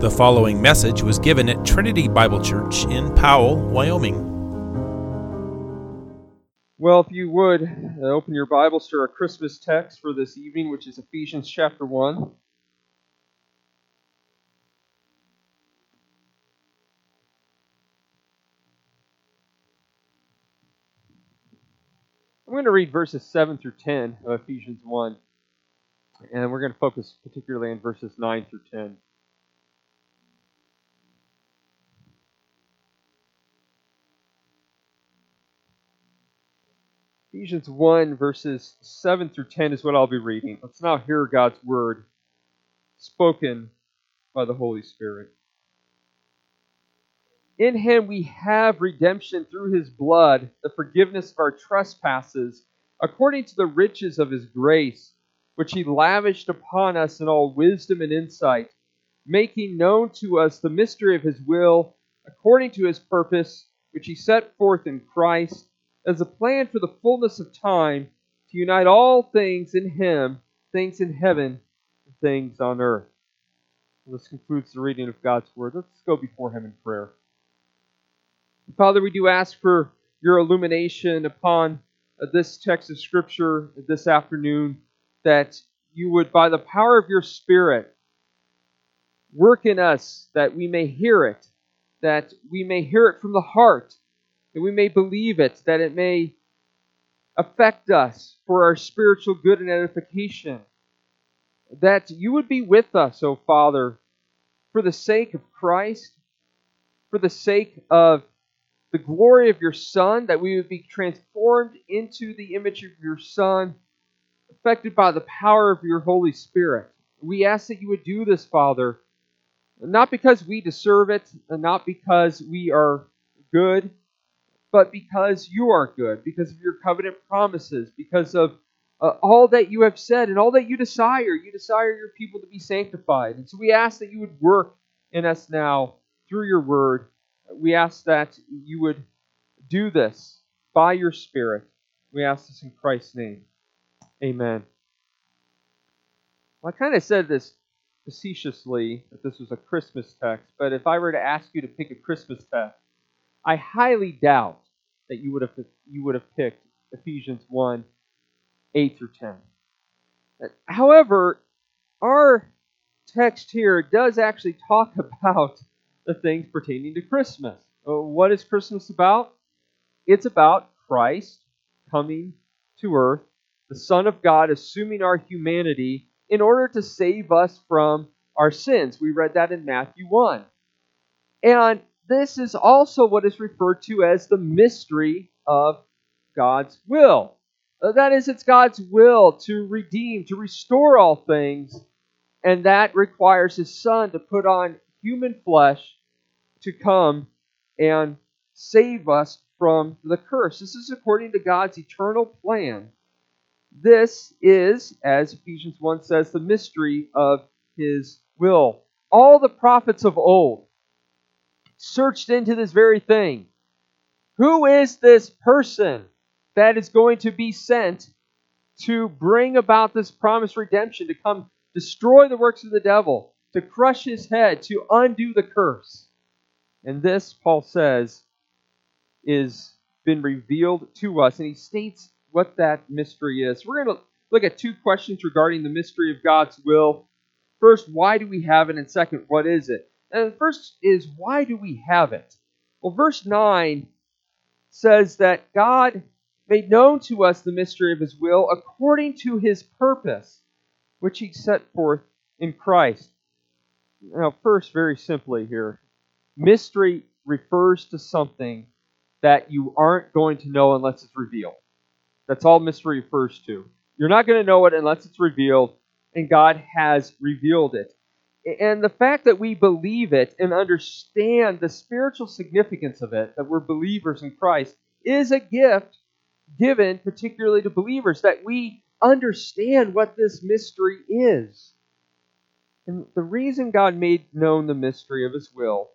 The following message was given at Trinity Bible Church in Powell, Wyoming. Well, if you would uh, open your Bibles to our Christmas text for this evening, which is Ephesians chapter 1. I'm going to read verses 7 through 10 of Ephesians 1, and we're going to focus particularly on verses 9 through 10. Ephesians 1, verses 7 through 10 is what I'll be reading. Let's now hear God's word spoken by the Holy Spirit. In him we have redemption through his blood, the forgiveness of our trespasses, according to the riches of his grace, which he lavished upon us in all wisdom and insight, making known to us the mystery of his will, according to his purpose, which he set forth in Christ, as a plan for the fullness of time, to unite all things in him, things in heaven and things on earth. This concludes the reading of God's word. Let's go before him in prayer. Father, we do ask for your illumination upon uh, this text of Scripture this afternoon, that you would, by the power of your Spirit, work in us that we may hear it, that we may hear it from the heart, that we may believe it, that it may affect us for our spiritual good and edification, that you would be with us, O Father, for the sake of Christ, for the sake of the glory of your Son, that we would be transformed into the image of your Son, affected by the power of your Holy Spirit. We ask that you would do this, Father, not because we deserve it, not because we are good, but because you are good, because of your covenant promises, because of uh, all that you have said and all that you desire. You desire your people to be sanctified. And so we ask that you would work in us now through your word we ask that you would do this by your Spirit. We ask this in Christ's name. Amen. Well, I kind of said this facetiously that this was a Christmas text, but if I were to ask you to pick a Christmas text, I highly doubt that you would have you would have picked Ephesians 1, 8 through 10. However, our text here does actually talk about the things pertaining to Christmas. Uh, what is Christmas about? It's about Christ coming to earth, the Son of God assuming our humanity in order to save us from our sins. We read that in Matthew 1. And this is also what is referred to as the mystery of God's will. Uh, that is, it's God's will to redeem, to restore all things, and that requires His Son to put on human flesh to come and save us from the curse. This is according to God's eternal plan. This is, as Ephesians 1 says, the mystery of his will. All the prophets of old searched into this very thing. Who is this person that is going to be sent to bring about this promised redemption, to come destroy the works of the devil, to crush his head, to undo the curse? And this, Paul says, is been revealed to us. And he states what that mystery is. We're going to look at two questions regarding the mystery of God's will. First, why do we have it? And second, what is it? And the first is, why do we have it? Well, verse 9 says that God made known to us the mystery of his will according to his purpose, which he set forth in Christ. Now, first, very simply here, Mystery refers to something that you aren't going to know unless it's revealed. That's all mystery refers to. You're not going to know it unless it's revealed, and God has revealed it. And the fact that we believe it and understand the spiritual significance of it, that we're believers in Christ, is a gift given particularly to believers, that we understand what this mystery is. And the reason God made known the mystery of His will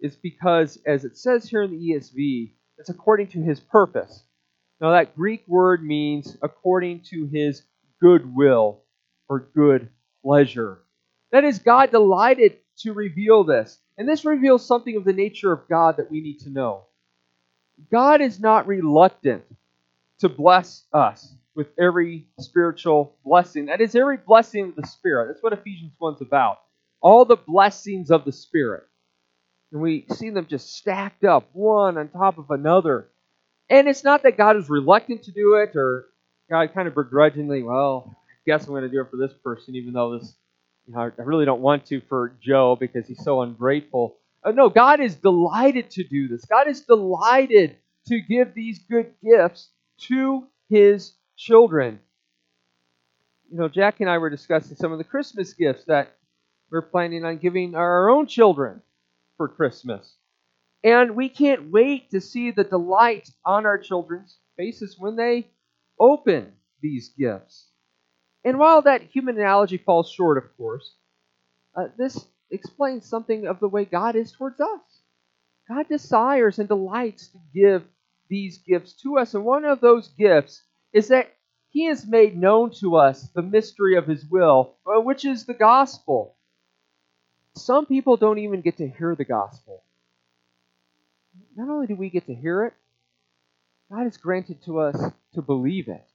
is because, as it says here in the ESV, it's according to his purpose. Now, that Greek word means according to his good will or good pleasure. That is, God delighted to reveal this. And this reveals something of the nature of God that we need to know. God is not reluctant to bless us with every spiritual blessing. That is every blessing of the Spirit. That's what Ephesians 1 is about. All the blessings of the Spirit. And we see them just stacked up, one on top of another. And it's not that God is reluctant to do it or God kind of begrudgingly, well, I guess I'm going to do it for this person, even though this, you know, I really don't want to for Joe because he's so ungrateful. Uh, no, God is delighted to do this. God is delighted to give these good gifts to his children. You know, Jack and I were discussing some of the Christmas gifts that we're planning on giving our own children for Christmas. And we can't wait to see the delight on our children's faces when they open these gifts. And while that human analogy falls short, of course, uh, this explains something of the way God is towards us. God desires and delights to give these gifts to us. And one of those gifts is that He has made known to us the mystery of His will, uh, which is the gospel. Some people don't even get to hear the gospel. Not only do we get to hear it, God has granted to us to believe it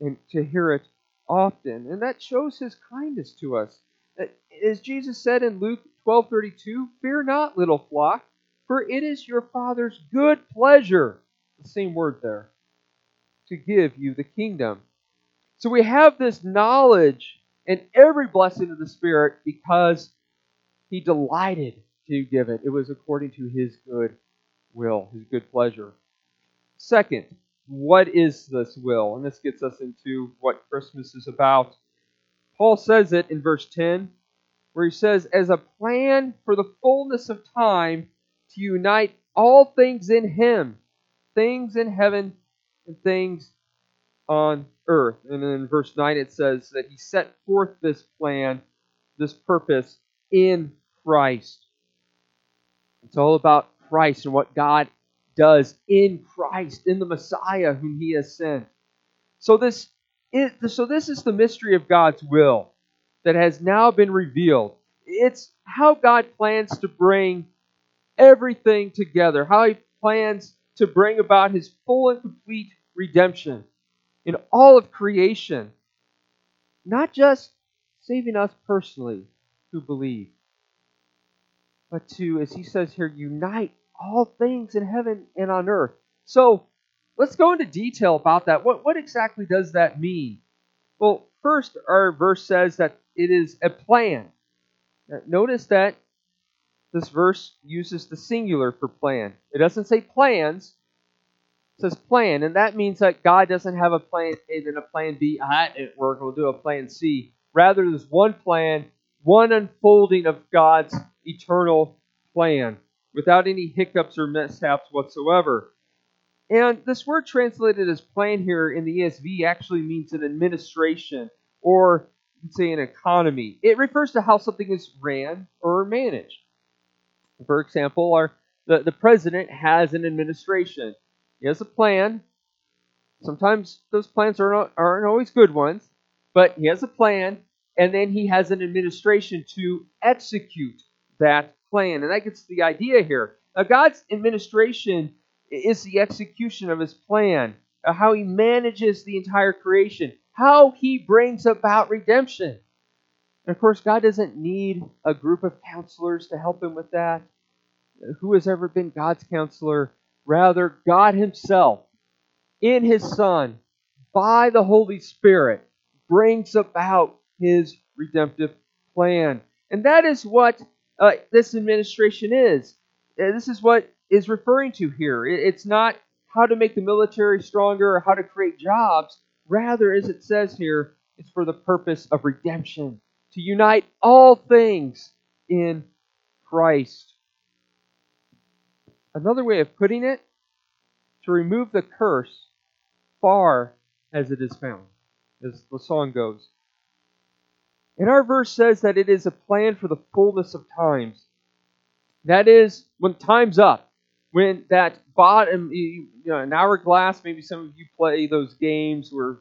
and to hear it often. And that shows his kindness to us. Uh, as Jesus said in Luke 12:32, "Fear not, little flock, for it is your Father's good pleasure." The same word there. To give you the kingdom. So we have this knowledge and every blessing of the Spirit because he delighted to give it. It was according to his good will, his good pleasure. Second, what is this will? And this gets us into what Christmas is about. Paul says it in verse 10, where he says, As a plan for the fullness of time to unite all things in him, things in heaven and things on earth. And then in verse 9 it says that he set forth this plan, this purpose in Christ. It's all about Christ and what God does in Christ, in the Messiah whom he has sent. So this is, so this is the mystery of God's will that has now been revealed. It's how God plans to bring everything together, how he plans to bring about his full and complete redemption in all of creation. Not just saving us personally who believe, but to, as he says here, unite all things in heaven and on earth. So let's go into detail about that. What, what exactly does that mean? Well, first, our verse says that it is a plan. Notice that this verse uses the singular for plan. It doesn't say plans, it says plan, and that means that God doesn't have a plan A then a plan B. Ah, it work. We'll do a plan C. Rather, there's one plan, one unfolding of God's eternal plan without any hiccups or mishaps whatsoever. And this word translated as plan here in the ESV actually means an administration or say an economy. It refers to how something is ran or managed. For example, our, the, the president has an administration. He has a plan. Sometimes those plans are not, aren't always good ones, but he has a plan, and then he has an administration to execute that plan. And that gets the idea here. Now, God's administration is the execution of his plan, uh, how he manages the entire creation, how he brings about redemption. And of course, God doesn't need a group of counselors to help him with that. Who has ever been God's counselor? Rather, God Himself, in His Son, by the Holy Spirit, brings about His redemptive plan. And that is what uh, this administration is. Uh, this is what is referring to here. It's not how to make the military stronger or how to create jobs. Rather, as it says here, it's for the purpose of redemption, to unite all things in Christ. Another way of putting it, to remove the curse far as it is found, as the song goes. And our verse says that it is a plan for the fullness of times. That is, when time's up, when that bottom, you know, an hourglass, maybe some of you play those games where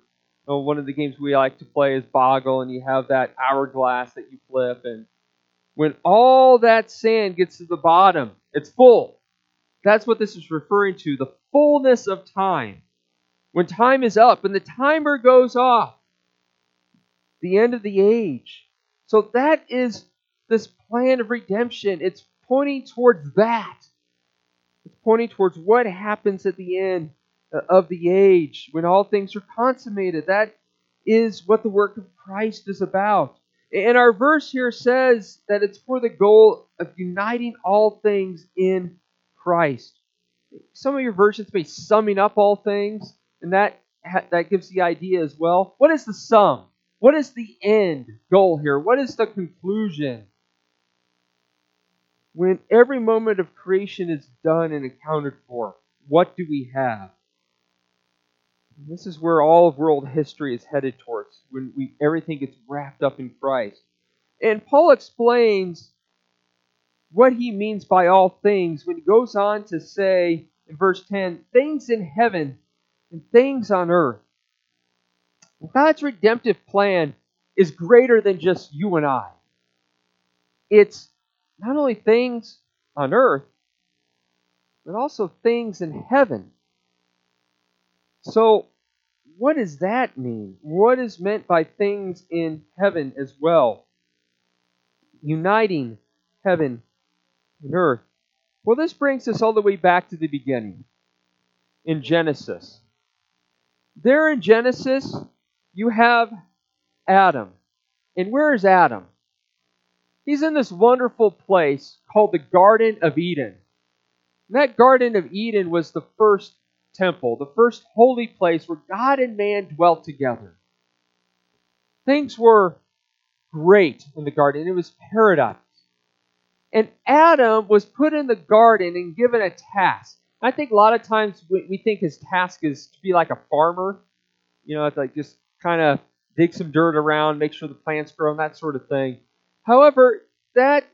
oh, one of the games we like to play is Boggle, and you have that hourglass that you flip, and when all that sand gets to the bottom, it's full. That's what this is referring to the fullness of time. When time is up and the timer goes off, the end of the age. So that is this plan of redemption. It's pointing towards that. It's pointing towards what happens at the end uh, of the age when all things are consummated. That is what the work of Christ is about. And our verse here says that it's for the goal of uniting all things in Christ. Some of your versions may summing up all things, and that that gives the idea as well. What is the sum? What is the end goal here? What is the conclusion? When every moment of creation is done and accounted for, what do we have? This is where all of world history is headed towards when we everything gets wrapped up in Christ. And Paul explains what he means by all things when he goes on to say in verse 10 things in heaven and things on earth. God's redemptive plan is greater than just you and I. It's not only things on earth, but also things in heaven. So, what does that mean? What is meant by things in heaven as well? Uniting heaven and earth. Well, this brings us all the way back to the beginning in Genesis. There in Genesis, you have Adam. And where is Adam? He's in this wonderful place called the Garden of Eden. And that Garden of Eden was the first temple, the first holy place where God and man dwelt together. Things were great in the garden, it was paradise. And Adam was put in the garden and given a task. I think a lot of times we think his task is to be like a farmer, you know, like just kind of dig some dirt around, make sure the plants grow, and that sort of thing. However, that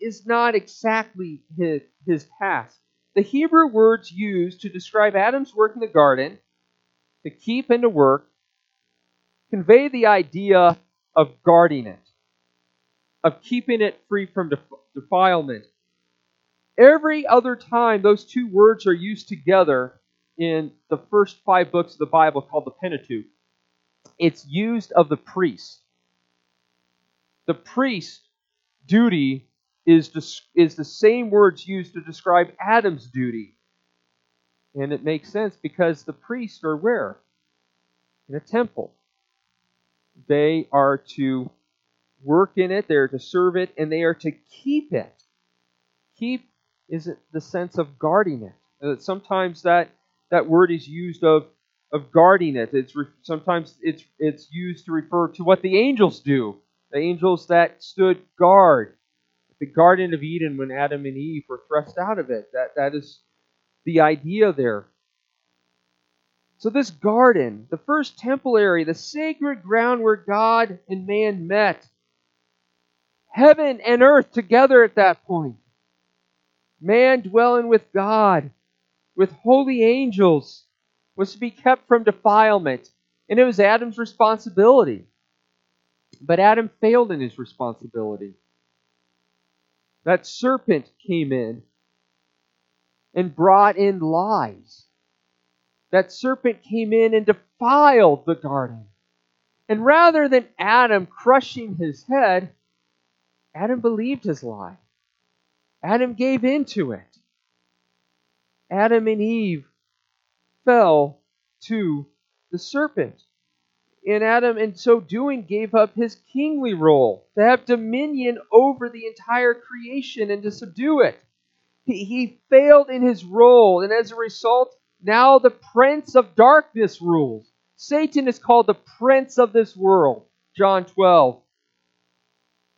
is not exactly his, his task. The Hebrew words used to describe Adam's work in the garden, to keep and to work, convey the idea of guarding it, of keeping it free from defilement. Every other time those two words are used together in the first five books of the Bible called the Pentateuch, it's used of the priest. The priest duty is, is the same words used to describe Adam's duty. And it makes sense because the priests are where? In a temple. They are to work in it, they are to serve it, and they are to keep it. Keep is the sense of guarding it. Uh, sometimes that, that word is used of, of guarding it. It's re, sometimes it's it's used to refer to what the angels do. The angels that stood guard the Garden of Eden when Adam and Eve were thrust out of it. That, that is the idea there. So, this garden, the first temple area, the sacred ground where God and man met, heaven and earth together at that point, man dwelling with God, with holy angels, was to be kept from defilement. And it was Adam's responsibility. But Adam failed in his responsibility that serpent came in and brought in lies. That serpent came in and defiled the garden. And rather than Adam crushing his head, Adam believed his lie. Adam gave in to it. Adam and Eve fell to the serpent. And Adam, in so doing, gave up his kingly role to have dominion over the entire creation and to subdue it. He, he failed in his role, and as a result, now the prince of darkness rules. Satan is called the prince of this world, John 12.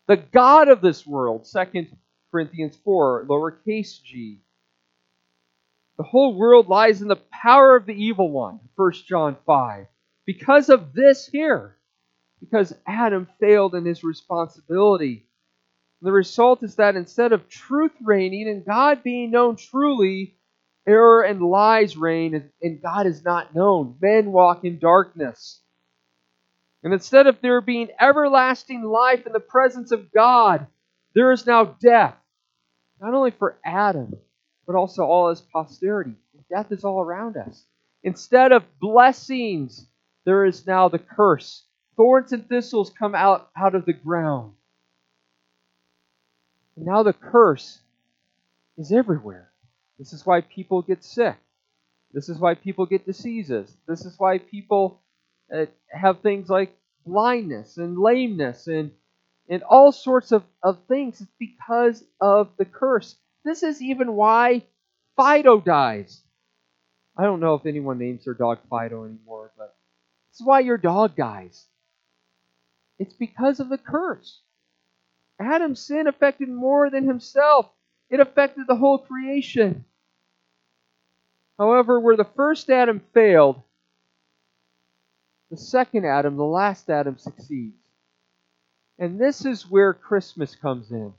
The God of this world, 2 Corinthians 4, lowercase g. The whole world lies in the power of the evil one, 1 John 5 because of this here. Because Adam failed in his responsibility. The result is that instead of truth reigning and God being known truly, error and lies reign and God is not known. Men walk in darkness. And instead of there being everlasting life in the presence of God, There is now death, not only for Adam, but also all his posterity. Death is all around us. Instead of blessings, there is now the curse. Thorns and thistles come out, out of the ground. And now the curse is everywhere. This is why people get sick. This is why people get diseases. This is why people uh, have things like blindness and lameness and, and all sorts of, of things. It's because of the curse. This is even why Fido dies. I don't know if anyone names their dog Fido anymore, but this is why your dog dies. It's because of the curse. Adam's sin affected more than himself, it affected the whole creation. However, where the first Adam failed, the second Adam, the last Adam, succeeds. And this is where Christmas comes in.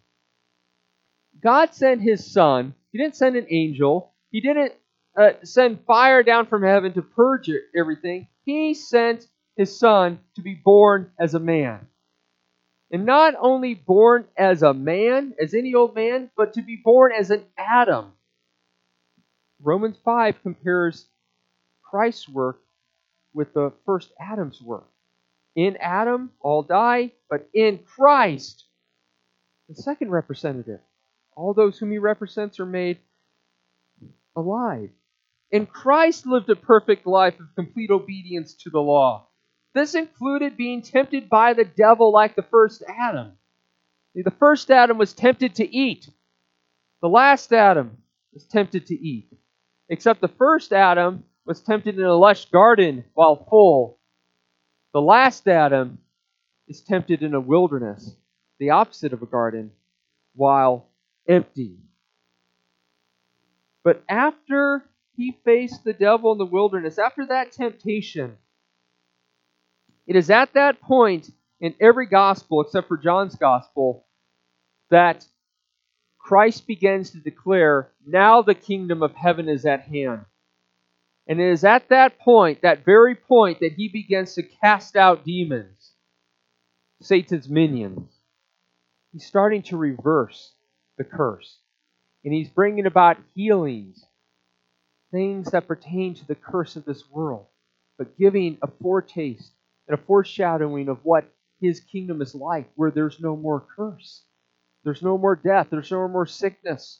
God sent his son. He didn't send an angel. He didn't uh, send fire down from heaven to purge everything. He sent his son to be born as a man. And not only born as a man, as any old man, but to be born as an Adam. Romans 5 compares Christ's work with the first Adam's work. In Adam, all die, but in Christ, the second representative, all those whom he represents are made alive. And Christ lived a perfect life of complete obedience to the law. This included being tempted by the devil like the first Adam. The first Adam was tempted to eat. The last Adam was tempted to eat. Except the first Adam was tempted in a lush garden while full. The last Adam is tempted in a wilderness, the opposite of a garden, while empty. But after he faced the devil in the wilderness, after that temptation, it is at that point in every gospel, except for John's gospel, that Christ begins to declare, Now the kingdom of heaven is at hand. And it is at that point, that very point, that he begins to cast out demons, Satan's minions. He's starting to reverse the curse. And he's bringing about healings things that pertain to the curse of this world, but giving a foretaste and a foreshadowing of what his kingdom is like, where there's no more curse. There's no more death. There's no more sickness.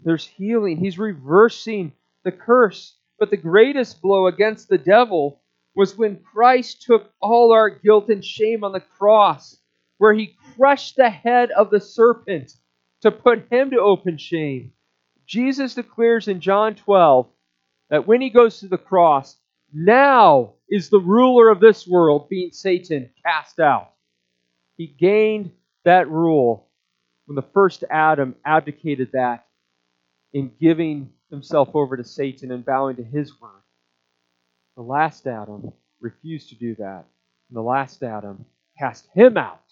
There's healing. He's reversing the curse. But the greatest blow against the devil was when Christ took all our guilt and shame on the cross, where he crushed the head of the serpent to put him to open shame. Jesus declares in John 12 that when he goes to the cross, now is the ruler of this world, being Satan, cast out. He gained that rule when the first Adam abdicated that in giving himself over to Satan and bowing to his word. The last Adam refused to do that. And the last Adam cast him out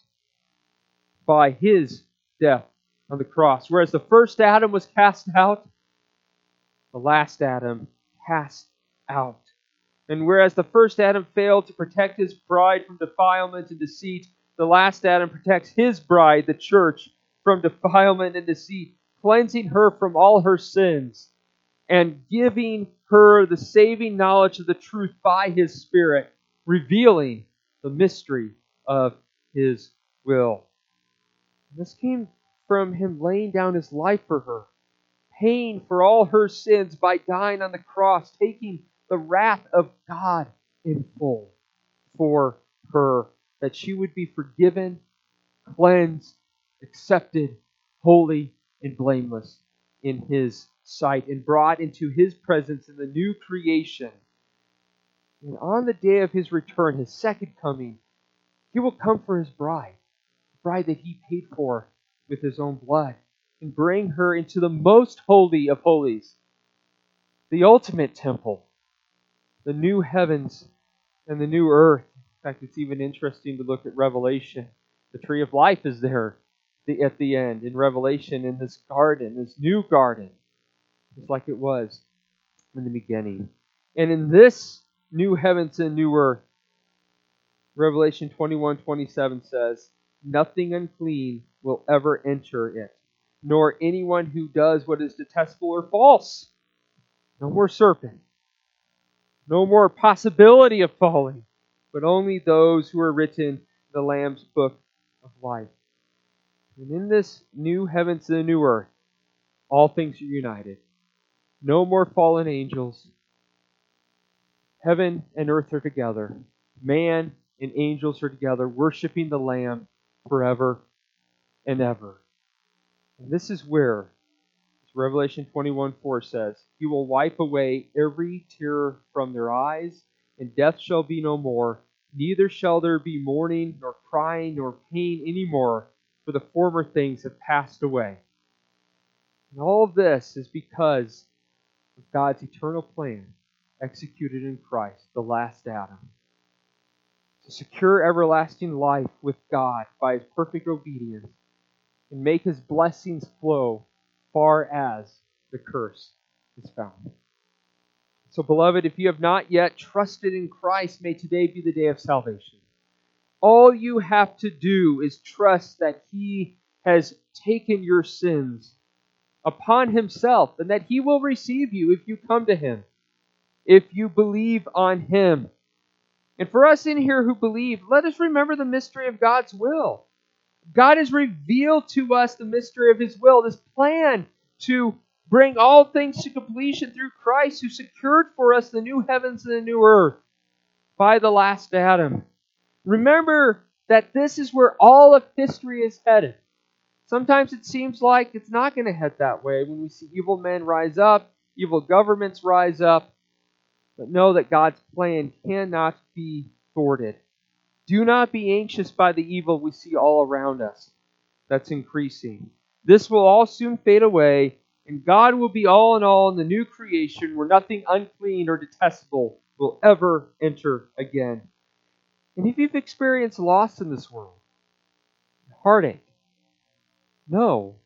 by his death on the cross. Whereas the first Adam was cast out, the last Adam cast out. And whereas the first Adam failed to protect his bride from defilement and deceit, the last Adam protects his bride, the church, from defilement and deceit, cleansing her from all her sins and giving her the saving knowledge of the truth by his Spirit, revealing the mystery of his will. This came from him laying down his life for her, paying for all her sins by dying on the cross, taking the wrath of God in full for her, that she would be forgiven, cleansed, accepted, holy, and blameless in his sight, and brought into his presence in the new creation. And on the day of his return, his second coming, he will come for his bride, the bride that he paid for with his own blood and bring her into the most holy of holies, the ultimate temple, the new heavens and the new earth. In fact, it's even interesting to look at Revelation. The tree of life is there at the end in Revelation in this garden, this new garden, just like it was in the beginning. And in this new heavens and new earth, Revelation 21 27 says, Nothing unclean will ever enter it, nor anyone who does what is detestable or false. No more serpent. No more possibility of falling, but only those who are written in the Lamb's book of life. And in this new heavens and the new earth, all things are united. No more fallen angels. Heaven and earth are together. Man and angels are together, worshiping the Lamb forever and ever. And this is where, Revelation 21 4 says, He will wipe away every tear from their eyes, and death shall be no more. Neither shall there be mourning, nor crying, nor pain any more, for the former things have passed away. And all of this is because of God's eternal plan executed in Christ, the last Adam. To secure everlasting life with God by his perfect obedience and make his blessings flow far as the curse is found. So, beloved, if you have not yet trusted in Christ, may today be the day of salvation. All you have to do is trust that he has taken your sins upon himself and that he will receive you if you come to him, if you believe on him. And for us in here who believe, let us remember the mystery of God's will. God has revealed to us the mystery of his will, this plan to bring all things to completion through Christ, who secured for us the new heavens and the new earth by the last Adam. Remember that this is where all of history is headed. Sometimes it seems like it's not going to head that way when we see evil men rise up, evil governments rise up. But know that God's plan cannot be thwarted. Do not be anxious by the evil we see all around us that's increasing. This will all soon fade away, and God will be all in all in the new creation where nothing unclean or detestable will ever enter again. And if you've experienced loss in this world, heartache, know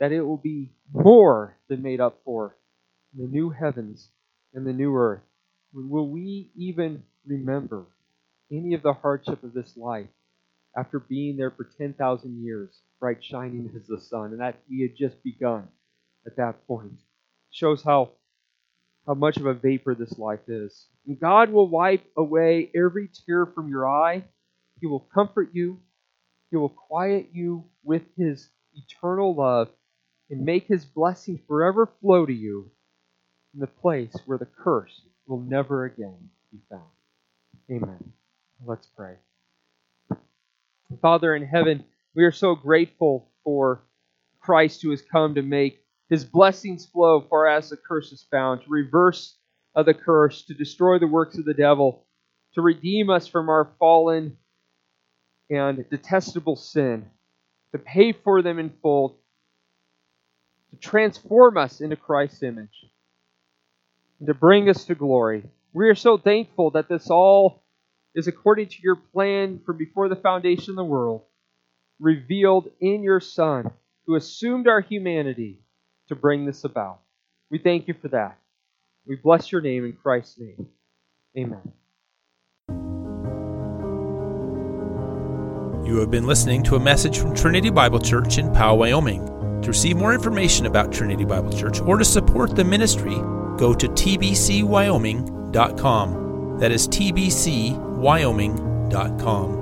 that it will be more than made up for in the new heavens and the new earth. When Will we even remember any of the hardship of this life after being there for 10,000 years, bright shining as the sun, and that we had just begun at that point? Shows how, how much of a vapor this life is. And God will wipe away every tear from your eye. He will comfort you. He will quiet you with His eternal love and make his blessing forever flow to you in the place where the curse will never again be found. Amen. Let's pray. Father in heaven, we are so grateful for Christ who has come to make his blessings flow far as the curse is found, to reverse of the curse, to destroy the works of the devil, to redeem us from our fallen and detestable sin to pay for them in full, to transform us into Christ's image, and to bring us to glory. We are so thankful that this all is according to your plan from before the foundation of the world, revealed in your Son, who assumed our humanity to bring this about. We thank you for that. We bless your name in Christ's name. Amen. You have been listening to a message from Trinity Bible Church in Powell, Wyoming. To receive more information about Trinity Bible Church or to support the ministry, go to tbcwyoming.com. That is tbcwyoming.com wyoming.com.